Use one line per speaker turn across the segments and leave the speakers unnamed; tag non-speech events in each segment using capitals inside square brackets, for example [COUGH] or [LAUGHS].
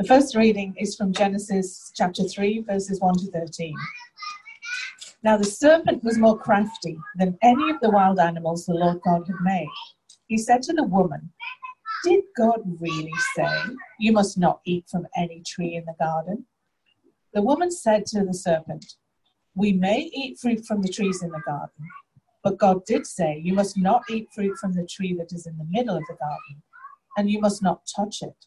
The first reading is from Genesis chapter 3, verses 1 to 13. Now the serpent was more crafty than any of the wild animals the Lord God had made. He said to the woman, Did God really say, You must not eat from any tree in the garden? The woman said to the serpent, We may eat fruit from the trees in the garden, but God did say, You must not eat fruit from the tree that is in the middle of the garden, and you must not touch it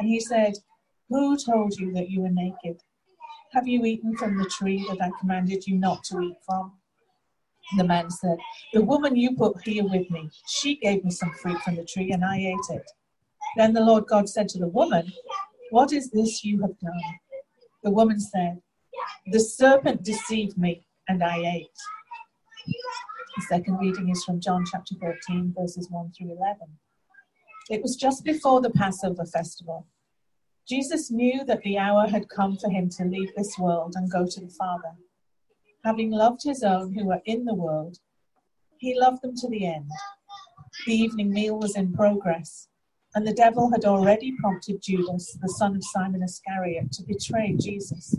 And he said, Who told you that you were naked? Have you eaten from the tree that I commanded you not to eat from? The man said, The woman you put here with me, she gave me some fruit from the tree, and I ate it. Then the Lord God said to the woman, What is this you have done? The woman said, The serpent deceived me, and I ate. The second reading is from John chapter 13, verses 1 through 11. It was just before the Passover festival. Jesus knew that the hour had come for him to leave this world and go to the Father. Having loved his own who were in the world, he loved them to the end. The evening meal was in progress, and the devil had already prompted Judas, the son of Simon Iscariot, to betray Jesus.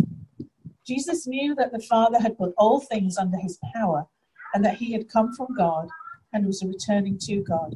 Jesus knew that the Father had put all things under his power, and that he had come from God and was returning to God.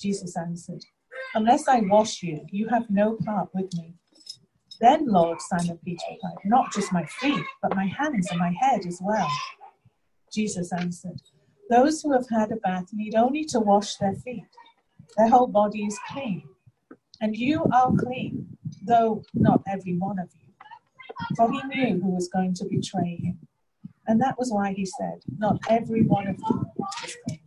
Jesus answered, Unless I wash you, you have no part with me. Then, Lord, Simon Peter replied, Not just my feet, but my hands and my head as well. Jesus answered, Those who have had a bath need only to wash their feet. Their whole body is clean. And you are clean, though not every one of you. For he knew who was going to betray him. And that was why he said, Not every one of you is clean.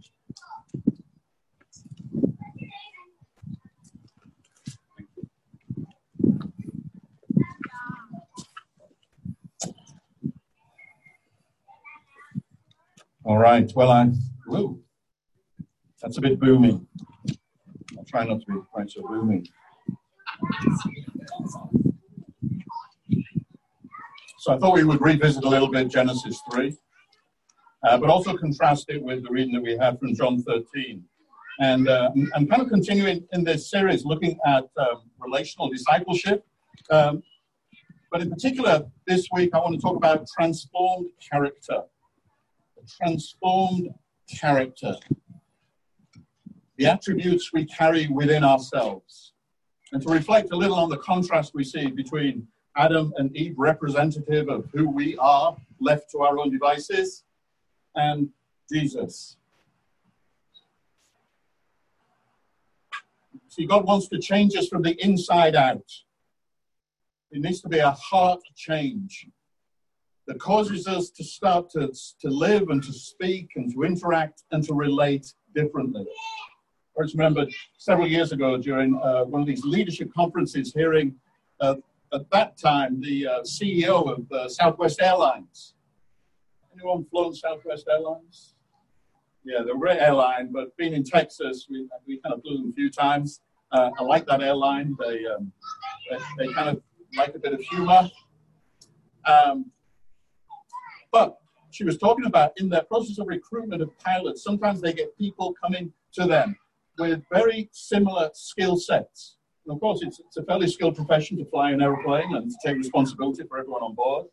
All right. Well, I. Whoa. That's a bit booming. I'll try not to be quite so booming. So I thought we would revisit a little bit Genesis 3, uh, but also contrast it with the reading that we had from John 13. And uh, I'm kind of continuing in this series looking at um, relational discipleship. Um, but in particular, this week I want to talk about transformed character transformed character, the attributes we carry within ourselves, and to reflect a little on the contrast we see between Adam and Eve, representative of who we are, left to our own devices, and Jesus. See, God wants to change us from the inside out. It needs to be a heart change that causes us to start to, to live and to speak and to interact and to relate differently. I just remember several years ago during uh, one of these leadership conferences hearing uh, at that time the uh, CEO of uh, Southwest Airlines. Anyone flown Southwest Airlines? Yeah, they're a great airline, but being in Texas, we, we kind of flew them a few times. Uh, I like that airline. They, um, They, they kind of like a bit of humor. Um, but she was talking about in their process of recruitment of pilots, sometimes they get people coming to them with very similar skill sets. And of course, it's, it's a fairly skilled profession to fly an aeroplane and to take responsibility for everyone on board.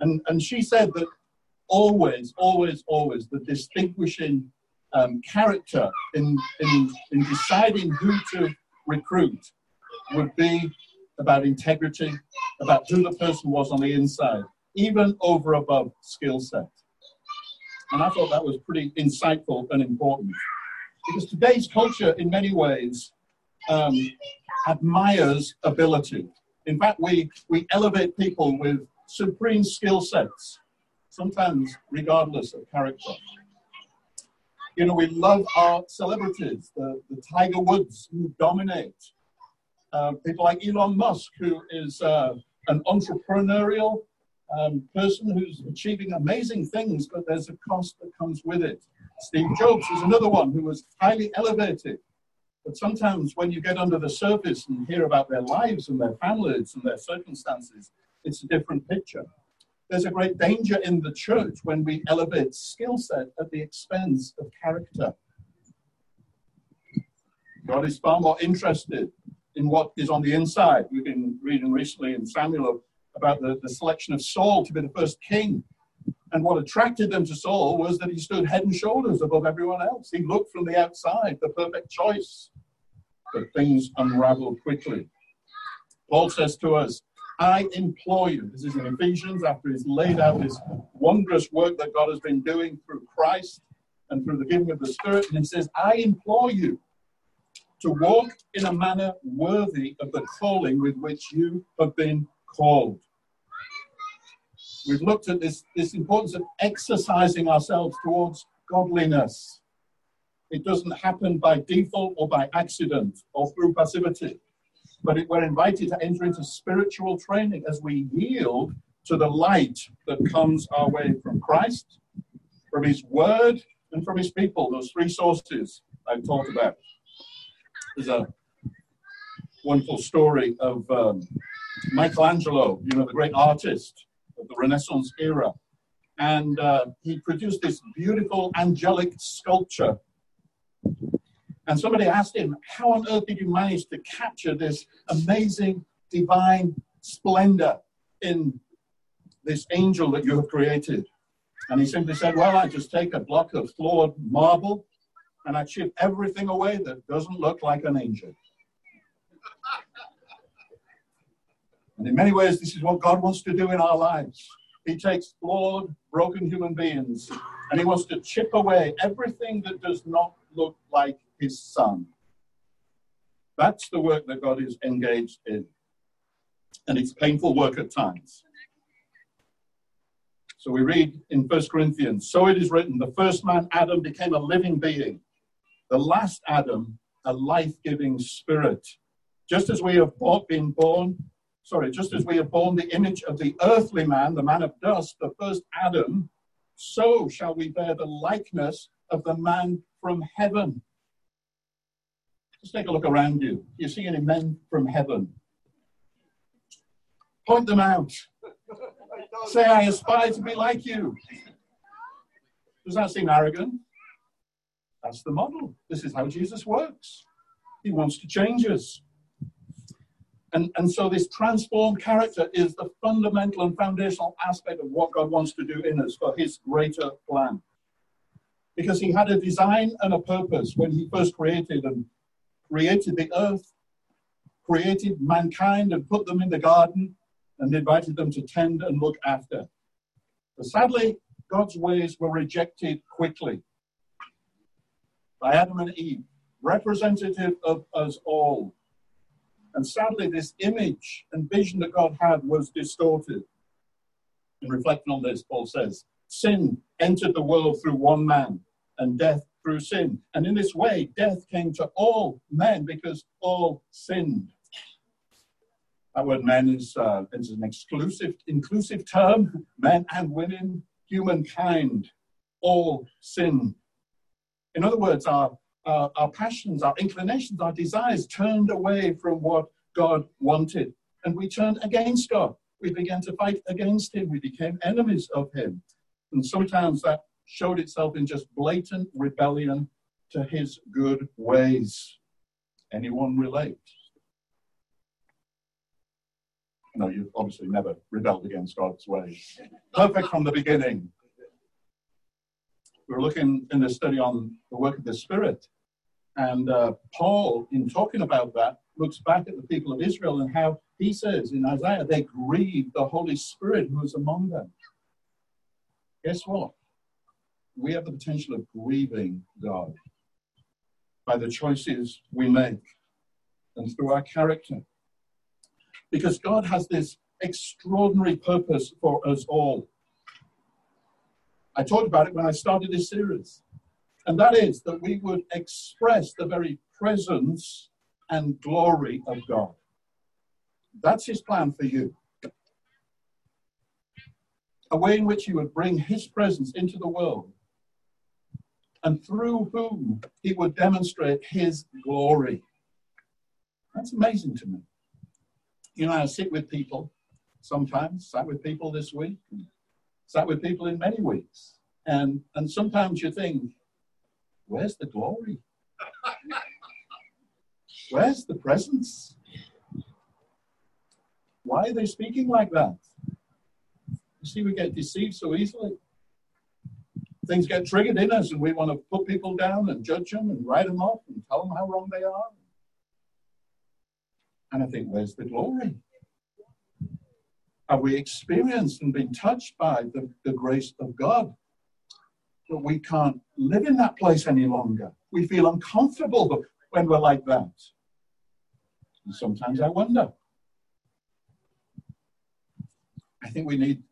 And, and she said that always, always, always the distinguishing um, character in, in, in deciding who to recruit would be about integrity, about who the person was on the inside, even over above skill set. And I thought that was pretty insightful and important. Because today's culture, in many ways, um, admires ability. In fact, we, we elevate people with supreme skill sets, sometimes regardless of character. You know, we love our celebrities, the, the Tiger Woods who dominate, uh, people like Elon Musk, who is uh, an entrepreneurial um, person who's achieving amazing things, but there's a cost that comes with it. Steve Jobs is another one who was highly elevated. But sometimes when you get under the surface and hear about their lives and their families and their circumstances, it's a different picture. There's a great danger in the church when we elevate skill set at the expense of character. God is far more interested in what is on the inside. We've been reading recently in Samuel about the, the selection of Saul to be the first king. And what attracted them to Saul was that he stood head and shoulders above everyone else. He looked from the outside, the perfect choice. But things unraveled quickly. Paul says to us, I implore you, this is in Ephesians, after he's laid out this wondrous work that God has been doing through Christ and through the giving of the Spirit. And he says, I implore you to walk in a manner worthy of the calling with which you have been called. We've looked at this, this importance of exercising ourselves towards godliness. It doesn't happen by default or by accident or through passivity, but it, we're invited to enter into spiritual training as we yield to the light that comes our way from Christ, from His Word, and from His people, those three sources I've talked about. There's a wonderful story of um, Michelangelo, you know, the great artist of the Renaissance era. And uh, he produced this beautiful angelic sculpture. And somebody asked him, How on earth did you manage to capture this amazing divine splendor in this angel that you have created? And he simply said, Well, I just take a block of flawed marble and I chip everything away that doesn't look like an angel. And in many ways, this is what God wants to do in our lives. He takes flawed, broken human beings and He wants to chip away everything that does not look like His Son. That's the work that God is engaged in. And it's painful work at times. So we read in 1 Corinthians, so it is written, the first man, Adam, became a living being the last Adam, a life giving spirit. Just as we have been born, sorry, just as we have borne the image of the earthly man, the man of dust, the first Adam, so shall we bear the likeness of the man from heaven. Just take a look around you. Do you see any men from heaven? Point them out. Say, I aspire to be like you. Does that seem arrogant? That's the model. This is how Jesus works. He wants to change us. And, and so this transformed character is the fundamental and foundational aspect of what God wants to do in us for his greater plan. Because he had a design and a purpose when he first created and created the earth, created mankind and put them in the garden and invited them to tend and look after. But sadly, God's ways were rejected quickly by Adam and Eve, representative of us all. And sadly, this image and vision that God had was distorted. In reflecting on this, Paul says, Sin entered the world through one man, and death through sin. And in this way, death came to all men because all sinned. That word men is, uh, is an exclusive, inclusive term. Men and women, humankind, all sin. In other words, our, our, our passions, our inclinations, our desires turned away from what God wanted. And we turned against God. We began to fight against Him. We became enemies of Him. And sometimes that showed itself in just blatant rebellion to His good ways. Anyone relate? No, you've obviously never rebelled against God's ways. Perfect from the beginning. We are looking in this study on the work of the Spirit. And uh, Paul, in talking about that, looks back at the people of Israel and how he says in Isaiah, they grieved the Holy Spirit who was among them. Guess what? We have the potential of grieving God by the choices we make and through our character. Because God has this extraordinary purpose for us all. I talked about it when I started this series. And that is that we would express the very presence and glory of God. That's his plan for you. A way in which he would bring his presence into the world and through whom he would demonstrate his glory. That's amazing to me. You know, I sit with people sometimes, sat with people this week, sat with people in many weeks. And, and sometimes you think, where's the glory? Where's the presence? Why are they speaking like that? You see, we get deceived so easily. Things get triggered in us, and we want to put people down and judge them and write them off and tell them how wrong they are. And I think, where's the glory? Have we experienced and been touched by the, the grace of God? But we can't live in that place any longer. We feel uncomfortable when we're like that. And sometimes I wonder. I think we need,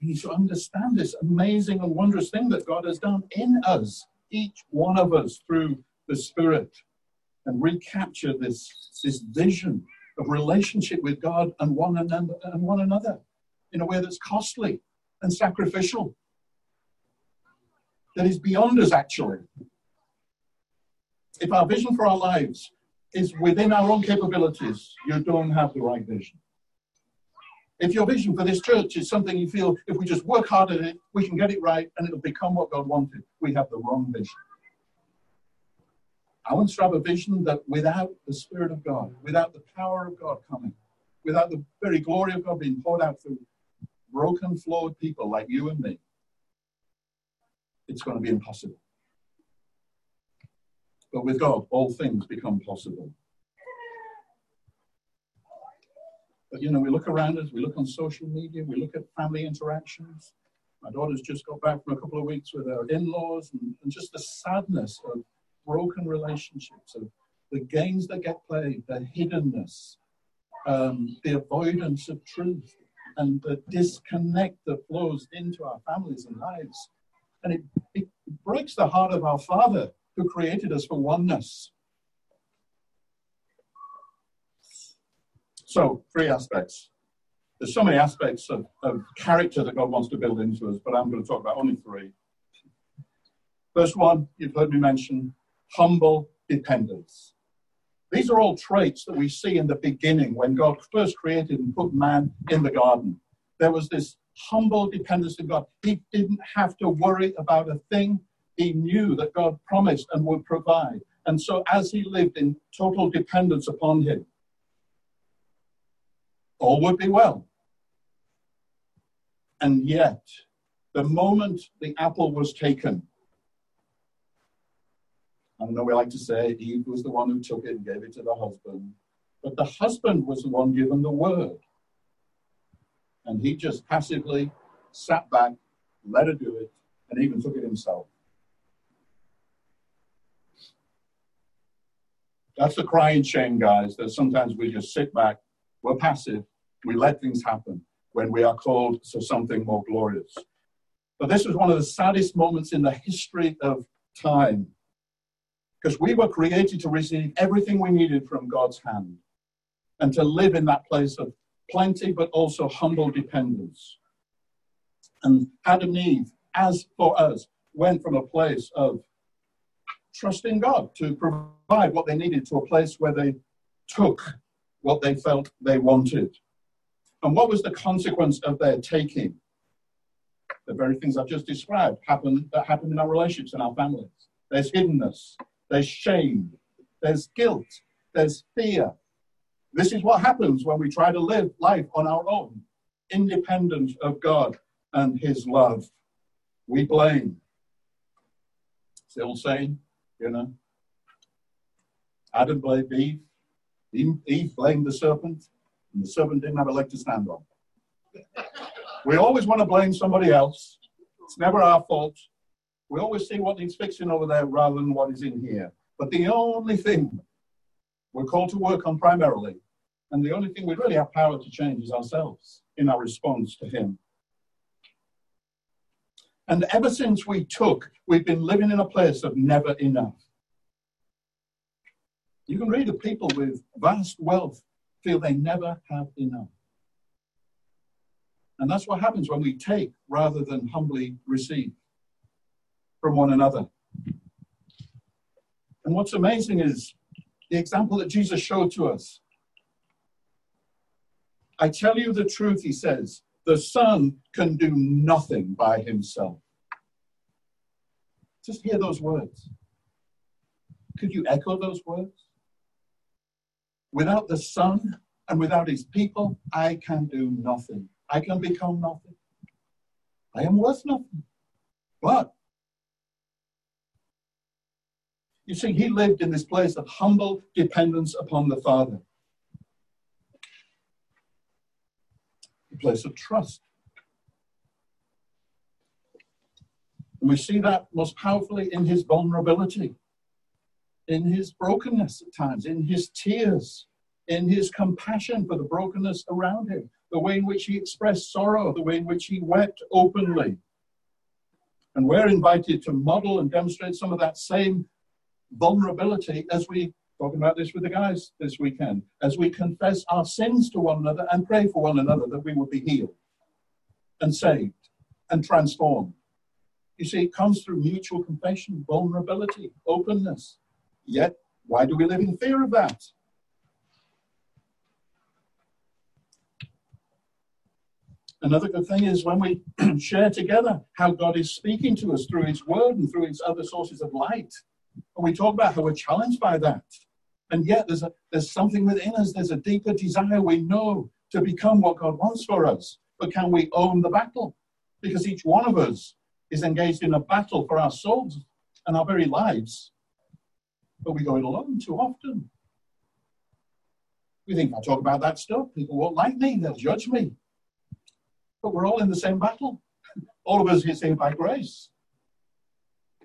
we need to understand this amazing and wondrous thing that God has done in us, each one of us, through the Spirit, and recapture this, this vision of relationship with God and one another, and one another in a way that's costly and sacrificial, that is beyond us, actually. If our vision for our lives is within our own capabilities, you don't have the right vision. If your vision for this church is something you feel if we just work hard at it, we can get it right and it'll become what God wanted, we have the wrong vision. I want to have a vision that without the Spirit of God, without the power of God coming, without the very glory of God being poured out through broken, flawed people like you and me, it's going to be impossible. But with God, all things become possible. But you know, we look around us, we look on social media, we look at family interactions. My daughter's just got back from a couple of weeks with her in laws, and, and just the sadness of broken relationships, of the games that get played, the hiddenness, um, the avoidance of truth, and the disconnect that flows into our families and lives. And it, it breaks the heart of our Father who created us for oneness. So, three aspects. There's so many aspects of, of character that God wants to build into us, but I'm going to talk about only three. First one, you've heard me mention humble dependence. These are all traits that we see in the beginning when God first created and put man in the garden. There was this humble dependence in God. He didn't have to worry about a thing he knew that God promised and would provide. And so, as he lived in total dependence upon him, all would be well. And yet, the moment the apple was taken, I don't know we like to say Eve was the one who took it and gave it to the husband, but the husband was the one given the word. And he just passively sat back, let her do it, and even took it himself. That's the crying shame, guys, that sometimes we just sit back, we're passive, we let things happen when we are called to something more glorious. But this was one of the saddest moments in the history of time because we were created to receive everything we needed from God's hand and to live in that place of plenty but also humble dependence. And Adam and Eve, as for us, went from a place of trusting God to provide what they needed to a place where they took what they felt they wanted. And what was the consequence of their taking? The very things I've just described happen that happen in our relationships and our families. There's hiddenness, there's shame, there's guilt, there's fear. This is what happens when we try to live life on our own, independent of God and His love. We blame. it's Still saying, you know. Adam blamed Eve. Eve blamed the serpent, and the serpent didn't have a leg to stand on. We always want to blame somebody else. It's never our fault. We always see what needs fixing over there rather than what is in here. But the only thing we're called to work on primarily, and the only thing we really have power to change is ourselves in our response to Him. And ever since we took, we've been living in a place of never enough. You can read of people with vast wealth feel they never have enough. And that's what happens when we take rather than humbly receive from one another. And what's amazing is the example that Jesus showed to us. I tell you the truth, he says, the Son can do nothing by himself. Just hear those words. Could you echo those words? Without the Son and without his people, I can do nothing. I can become nothing. I am worth nothing. But you see, he lived in this place of humble dependence upon the Father. Place of trust. And we see that most powerfully in his vulnerability, in his brokenness at times, in his tears, in his compassion for the brokenness around him, the way in which he expressed sorrow, the way in which he wept openly. And we're invited to model and demonstrate some of that same vulnerability as we talking about this with the guys this weekend, as we confess our sins to one another and pray for one another that we would be healed and saved and transformed. You see, it comes through mutual confession, vulnerability, openness. Yet, why do we live in fear of that? Another good thing is when we [CLEARS THROAT] share together how God is speaking to us through His Word and through His other sources of light. And we talk about how we're challenged by that. And yet there's, a, there's something within us, there's a deeper desire we know to become what God wants for us. But can we own the battle? Because each one of us is engaged in a battle for our souls and our very lives. But we go it alone too often. We think, I talk about that stuff, people won't like me, they'll judge me. But we're all in the same battle. [LAUGHS] All of us get saved by grace.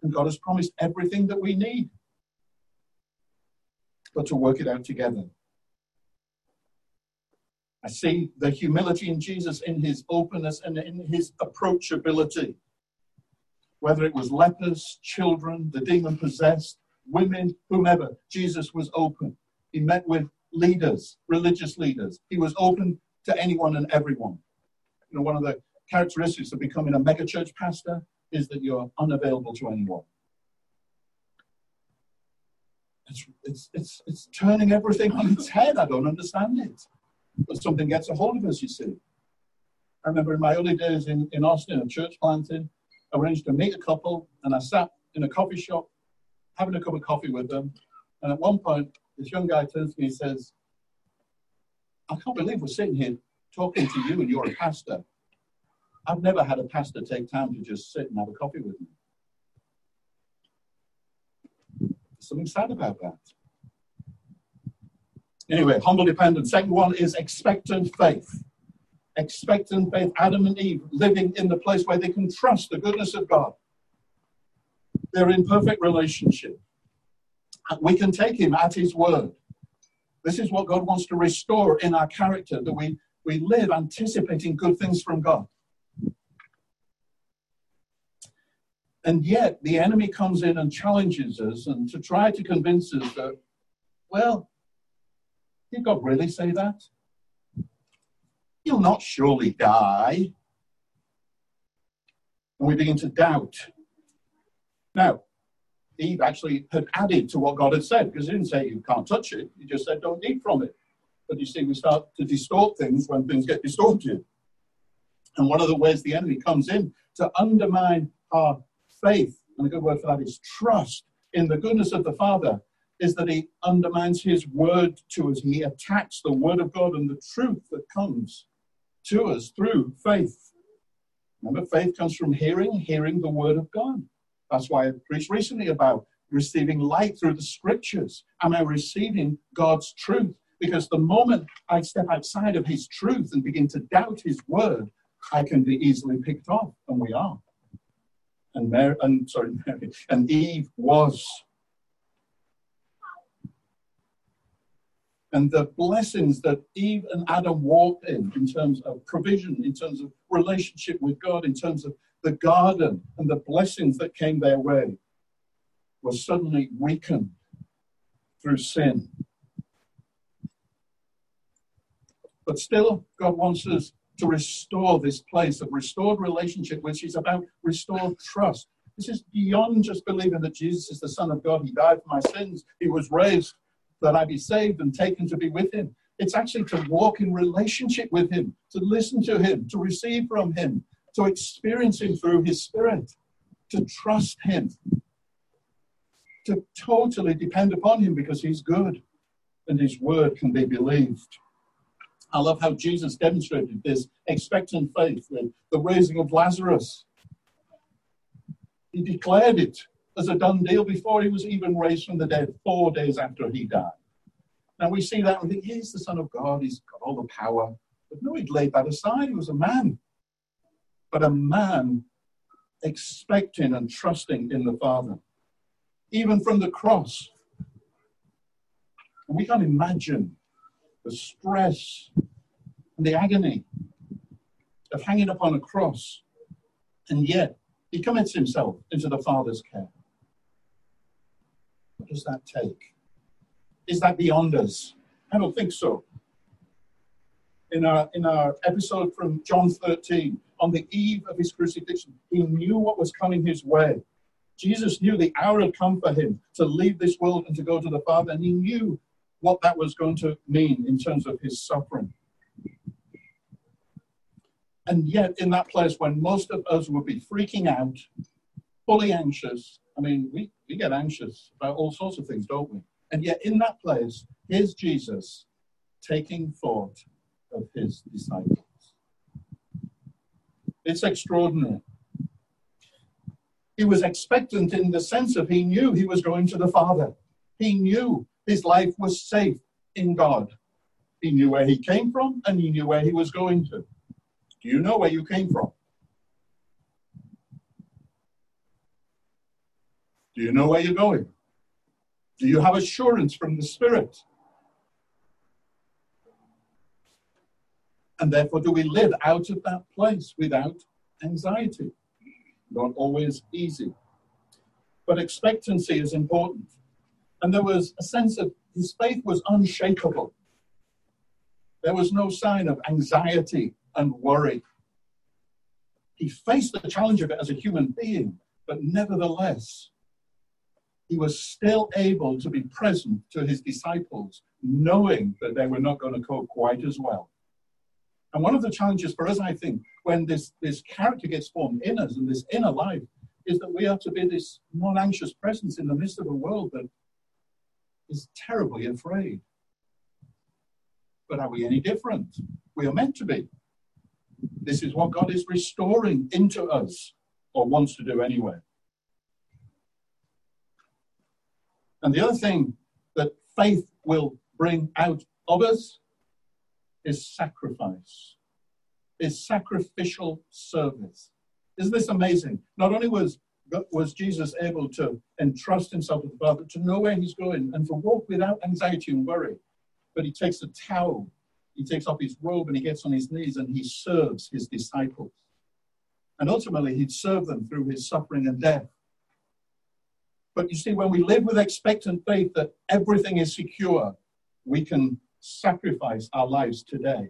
And God has promised everything that we need. But to work it out together. I see the humility in Jesus in his openness and in his approachability. Whether it was lepers, children, the demon possessed, women, whomever, Jesus was open. He met with leaders, religious leaders. He was open to anyone and everyone. You know, one of the characteristics of becoming a megachurch pastor is that you're unavailable to anyone. It's, it's, it's, it's turning everything on its head. I don't understand it. But something gets a hold of us, you see. I remember in my early days in, in Austin, a church planting, I arranged to meet a couple, and I sat in a coffee shop having a cup of coffee with them. And at one point, this young guy turns to me and says, I can't believe we're sitting here talking to you and you're a pastor. I've never had a pastor take time to just sit and have a coffee with me. There's something sad about that. Anyway, humble dependence. Second one is expectant faith. Expectant faith. Adam and Eve living in the place where they can trust the goodness of God. They're in perfect relationship. We can take him at his word. This is what God wants to restore in our character, that we, we live anticipating good things from God. And yet the enemy comes in and challenges us and to try to convince us that, well, did God really say that? You'll not surely die. And we begin to doubt. Now, Eve actually had added to what God had said because he didn't say you can't touch it. He just said don't eat from it. But you see, we start to distort things when things get distorted. And one of the ways the enemy comes in to undermine our faith, and a good word for that is trust in the goodness of the Father, is that he undermines his word to us. He attacks the word of God and the truth that comes to us through faith. Remember, faith comes from hearing, hearing the word of God. That's why I preached recently about receiving light through the scriptures. Am I receiving God's truth? Because the moment I step outside of his truth and begin to doubt his word, I can be easily picked off, and we are. And Mary, and sorry, [LAUGHS] Mary, and Eve was. And the blessings that Eve and Adam walked in, in terms of provision, in terms of relationship with God, in terms of the garden and the blessings that came their way, was suddenly weakened through sin. But still, God wants us to restore this place of restored relationship, which is about restored trust. This is beyond just believing that Jesus is the Son of God. He died for my sins. He was raised that I be saved and taken to be with Him. It's actually to walk in relationship with Him, to listen to Him, to receive from Him, to experience Him through His Spirit, to trust Him, to totally depend upon Him because He's good and His word can be believed. I love how Jesus demonstrated this expectant faith with the raising of Lazarus. He declared it as a done deal before he was even raised from the dead, four days after he died. Now we see that and think, he's the Son of God, he's got all the power. But no, he'd laid that aside. He was a man. But a man expecting and trusting in the Father. Even from the cross. We can't imagine the stress and the agony of hanging upon a cross. And yet, he commits himself into the Father's care. What does that take? Is that beyond us? I don't think so. In our, in our episode from John 13, on the eve of his crucifixion, he knew what was coming his way. Jesus knew the hour had come for him to leave this world and to go to the Father, and he knew what that was going to mean in terms of his suffering. And yet, in that place when most of us would be freaking out, fully anxious, I mean, we, we get anxious about all sorts of things, don't we? And yet, in that place, here's Jesus taking thought of his disciples. It's extraordinary. He was expectant in the sense of he knew he was going to the Father. He knew his life was safe in God. He knew where he came from and he knew where he was going to. Do you know where you came from? Do you know where you're going? Do you have assurance from the Spirit? And therefore, do we live out of that place without anxiety? Not always easy. But expectancy is important. And there was a sense of his faith was unshakable. There was no sign of anxiety and worry. He faced the challenge of it as a human being, but nevertheless, he was still able to be present to his disciples, knowing that they were not going to cope quite as well. And one of the challenges for us, I think, when this, this character gets formed in us and this inner life, is that we are to be this non anxious presence in the midst of a world that is terribly afraid. But are we any different? We are meant to be. This is what God is restoring into us, or wants to do anyway. And the other thing that faith will bring out of us is sacrifice, is sacrificial service. Isn't this amazing? Not only was was Jesus able to entrust himself to the Father, to know where he's going, and to walk without anxiety and worry. But he takes a towel, he takes off his robe, and he gets on his knees and he serves his disciples. And ultimately, he'd serve them through his suffering and death. But you see, when we live with expectant faith that everything is secure, we can sacrifice our lives today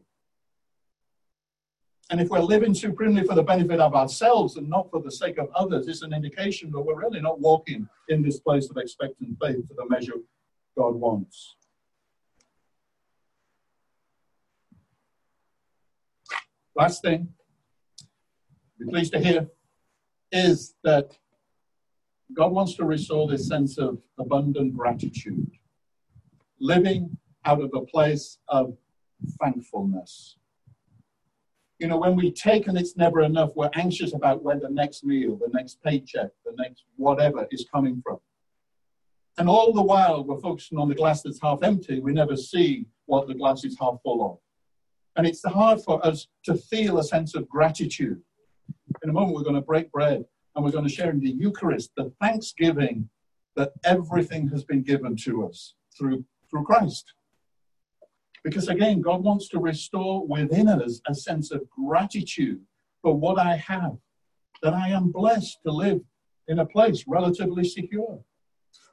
and if we're living supremely for the benefit of ourselves and not for the sake of others, it's an indication that we're really not walking in this place of expectant faith to the measure God wants. Last thing, be pleased to hear, is that God wants to restore this sense of abundant gratitude, living out of a place of thankfulness. You know, when we take and it's never enough, we're anxious about where the next meal, the next paycheck, the next whatever is coming from. And all the while, we're focusing on the glass that's half empty. We never see what the glass is half full of. And it's hard for us to feel a sense of gratitude. In a moment, we're going to break bread and we're going to share in the Eucharist the thanksgiving that everything has been given to us through, through Christ. Because again, God wants to restore within us a sense of gratitude for what I have, that I am blessed to live in a place relatively secure,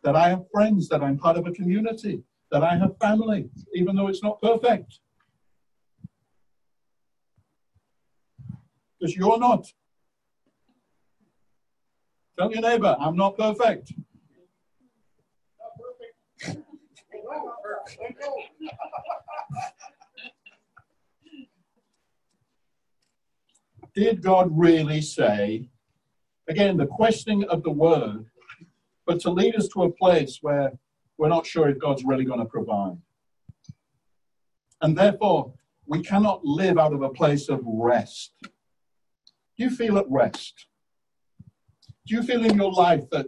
that I have friends, that I'm part of a community, that I have family, even though it's not perfect. Because you're not. Tell your neighbor, I'm not perfect. [LAUGHS] Did God really say, again, the questioning of the word, but to lead us to a place where we're not sure if God's really going to provide? And therefore, we cannot live out of a place of rest. Do you feel at rest? Do you feel in your life that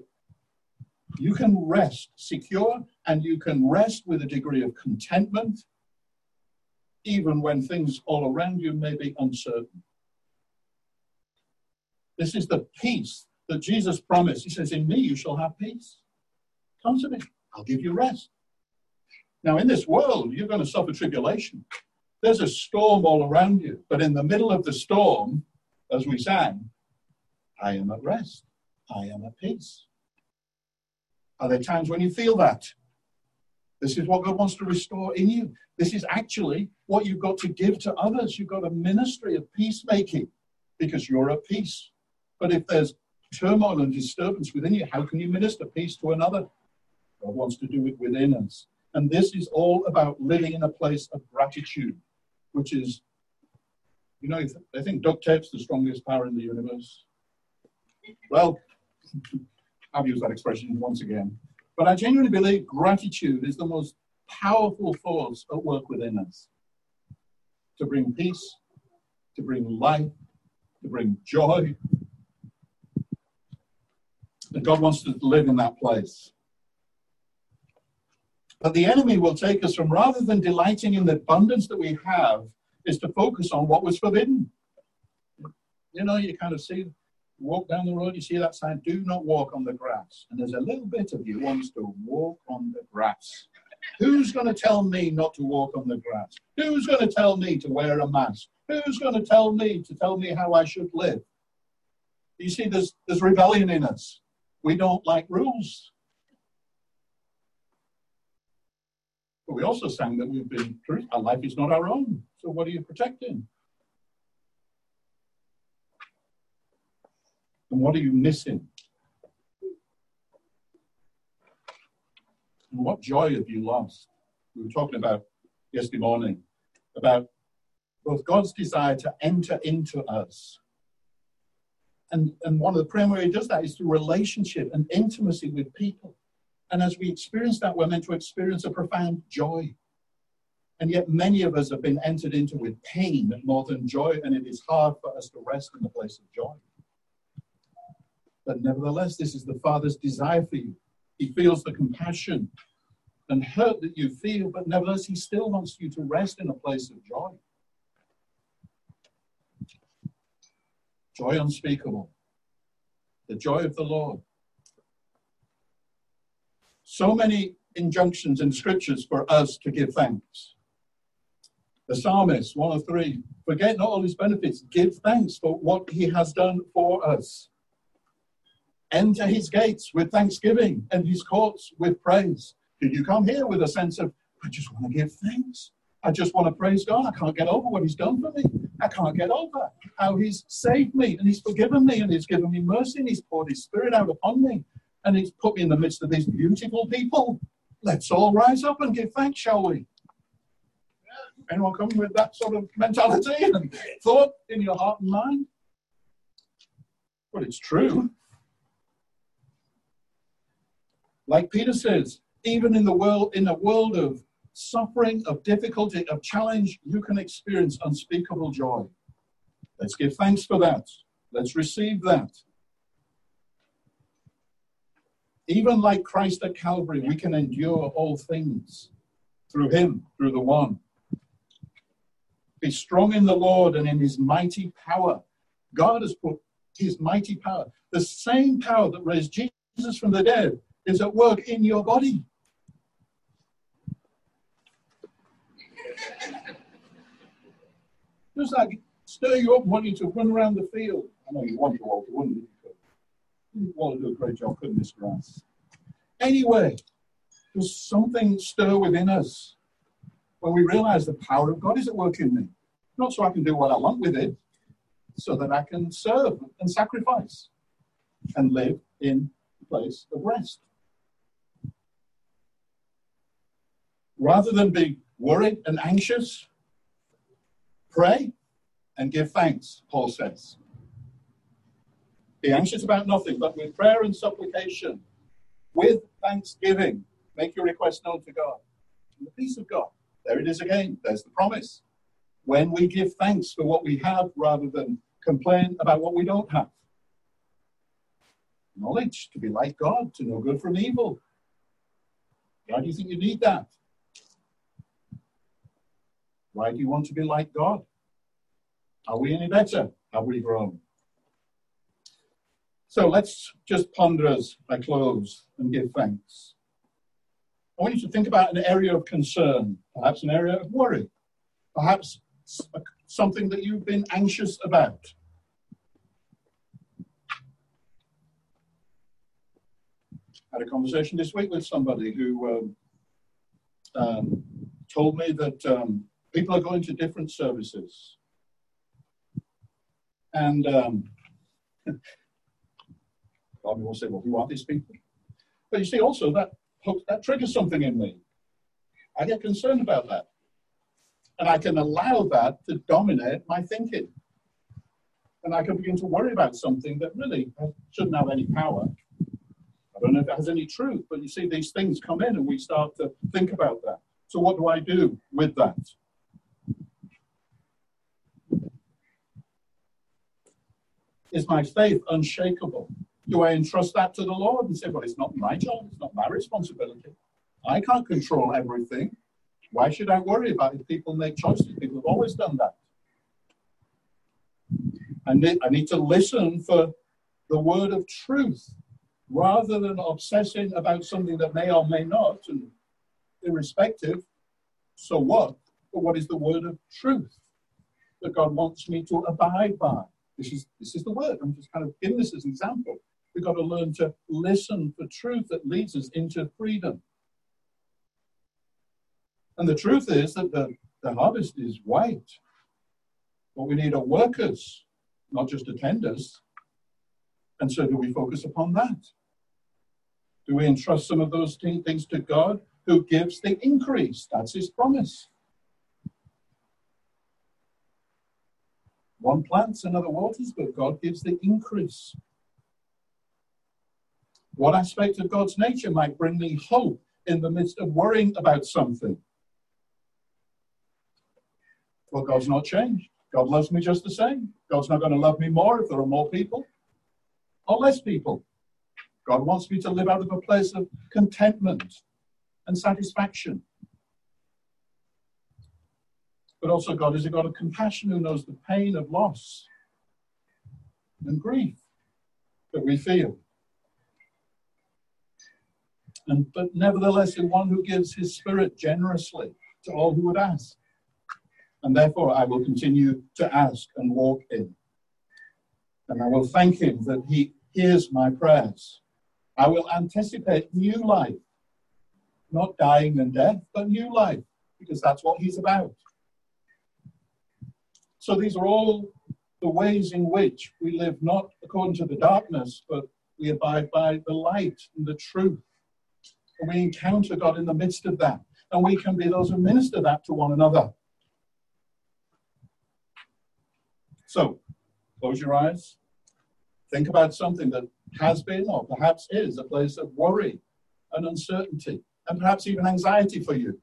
you can rest secure and you can rest with a degree of contentment, even when things all around you may be uncertain? This is the peace that Jesus promised. He says, In me you shall have peace. Come to me, I'll give you rest. Now, in this world, you're going to suffer tribulation. There's a storm all around you, but in the middle of the storm, as we sang, I am at rest. I am at peace. Are there times when you feel that? This is what God wants to restore in you. This is actually what you've got to give to others. You've got a ministry of peacemaking because you're at peace. But if there's turmoil and disturbance within you, how can you minister peace to another? God wants to do it within us. And this is all about living in a place of gratitude, which is, you know, I think duct tape's the strongest power in the universe. Well, [LAUGHS] I've used that expression once again. But I genuinely believe gratitude is the most powerful force at work within us to bring peace, to bring life, to bring joy. And God wants to live in that place. But the enemy will take us from rather than delighting in the abundance that we have, is to focus on what was forbidden. You know, you kind of see walk down the road, you see that sign, do not walk on the grass. And there's a little bit of you wants to walk on the grass. Who's going to tell me not to walk on the grass? Who's going to tell me to wear a mask? Who's going to tell me to tell me how I should live? You see, there's, there's rebellion in us. We don't like rules. But we also sang that we've been, our life is not our own. So what are you protecting? And what are you missing? And what joy have you lost? We were talking about yesterday morning about both God's desire to enter into us. And, and one of the primary does that is through relationship and intimacy with people. And as we experience that, we're meant to experience a profound joy. And yet, many of us have been entered into with pain more than joy, and it is hard for us to rest in the place of joy. But nevertheless, this is the Father's desire for you. He feels the compassion and hurt that you feel, but nevertheless, He still wants you to rest in a place of joy. Joy unspeakable. The joy of the Lord. So many injunctions in scriptures for us to give thanks. The psalmist, 103, forget not all his benefits, give thanks for what he has done for us. Enter his gates with thanksgiving and his courts with praise. Did you come here with a sense of, I just want to give thanks? I just want to praise God. I can't get over what he's done for me. I can't get over how he's saved me and he's forgiven me and he's given me mercy and he's poured his spirit out upon me and he's put me in the midst of these beautiful people. Let's all rise up and give thanks, shall we? Anyone come with that sort of mentality and thought in your heart and mind? But it's true. Like Peter says, even in the world, in a world of suffering, of difficulty, of challenge, you can experience unspeakable joy. Let's give thanks for that. Let's receive that. Even like Christ at Calvary, we can endure all things through Him, through the one. Be strong in the Lord and in His mighty power. God has put His mighty power, the same power that raised Jesus from the dead, is at work in your body. Does like stir you up, wanting to run around the field? I know you want to, Walter, wouldn't you? Walter do a great job cutting this grass. Anyway, does something stir within us when we realize the power of God is at work in me? Not so I can do what I want with it, so that I can serve and sacrifice and live in a place of rest. Rather than be worried and anxious, pray and give thanks, Paul says. Be anxious about nothing, but with prayer and supplication, with thanksgiving, make your request known to God. And the peace of God, there it is again, there's the promise. When we give thanks for what we have rather than complain about what we don't have. Knowledge, to be like God, to know good from evil. Why do you think you need that? Why do you want to be like God? Are we any better? Have we grown? So let's just ponder as I close and give thanks. I want you to think about an area of concern, perhaps an area of worry, perhaps something that you've been anxious about. I had a conversation this week with somebody who um, um, told me that um, people are going to different services. And um, [LAUGHS] God will say, well, who are these people? But you see, also that that triggers something in me. I get concerned about that. And I can allow that to dominate my thinking. And I can begin to worry about something that really shouldn't have any power. I don't know if it has any truth, but you see, these things come in and we start to think about that. So, what do I do with that? Is my faith unshakable? Do I entrust that to the Lord and say, well, it's not my job, it's not my responsibility? I can't control everything. Why should I worry about it? People make choices. People have always done that. I need, I need to listen for the word of truth rather than obsessing about something that may or may not, and irrespective, so what? But what is the word of truth that God wants me to abide by? This is, this is the word. I'm just kind of giving this as an example. We've got to learn to listen for truth that leads us into freedom. And the truth is that the, the harvest is white. What we need are workers, not just attenders. And so, do we focus upon that? Do we entrust some of those things to God who gives the increase? That's his promise. One plants, another waters, but God gives the increase. What aspect of God's nature might bring me hope in the midst of worrying about something? Well, God's not changed. God loves me just the same. God's not going to love me more if there are more people or less people. God wants me to live out of a place of contentment and satisfaction. But also, God is a God of compassion who knows the pain of loss and grief that we feel. And, but nevertheless, in one who gives his spirit generously to all who would ask. And therefore, I will continue to ask and walk in. And I will thank him that he hears my prayers. I will anticipate new life, not dying and death, but new life, because that's what he's about. So these are all the ways in which we live not according to the darkness, but we abide by the light and the truth. And we encounter God in the midst of that. And we can be those who minister that to one another. So, close your eyes. Think about something that has been or perhaps is a place of worry and uncertainty and perhaps even anxiety for you.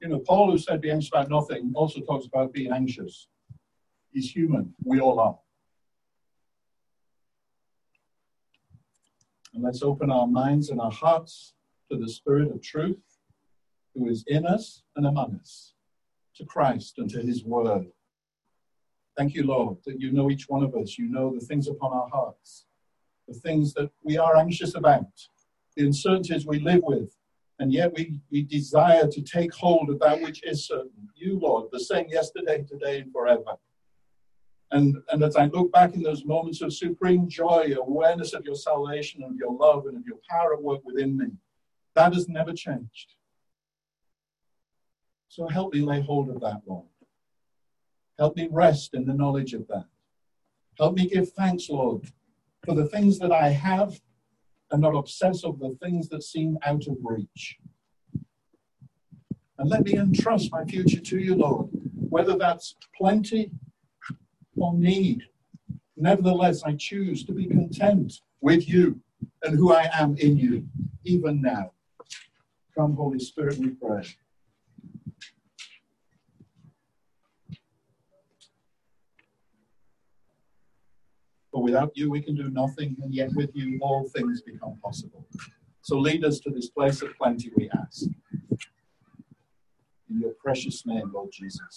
You know, Paul, who said be anxious about nothing, also talks about being anxious. He's human. We all are. And let's open our minds and our hearts to the Spirit of truth who is in us and among us, to Christ and to his word. Thank you, Lord, that you know each one of us. You know the things upon our hearts, the things that we are anxious about, the uncertainties we live with, and yet we, we desire to take hold of that which is certain. You, Lord, the same yesterday, today, and forever. And, and as I look back in those moments of supreme joy, awareness of your salvation of your love and of your power at work within me, that has never changed. So help me lay hold of that, Lord. Help me rest in the knowledge of that. Help me give thanks, Lord, for the things that I have and not obsess over the things that seem out of reach. And let me entrust my future to you, Lord, whether that's plenty or need. Nevertheless, I choose to be content with you and who I am in you, even now. Come, Holy Spirit, we pray. Without you, we can do nothing, and yet with you, all things become possible. So lead us to this place of plenty, we ask. In your precious name, Lord Jesus.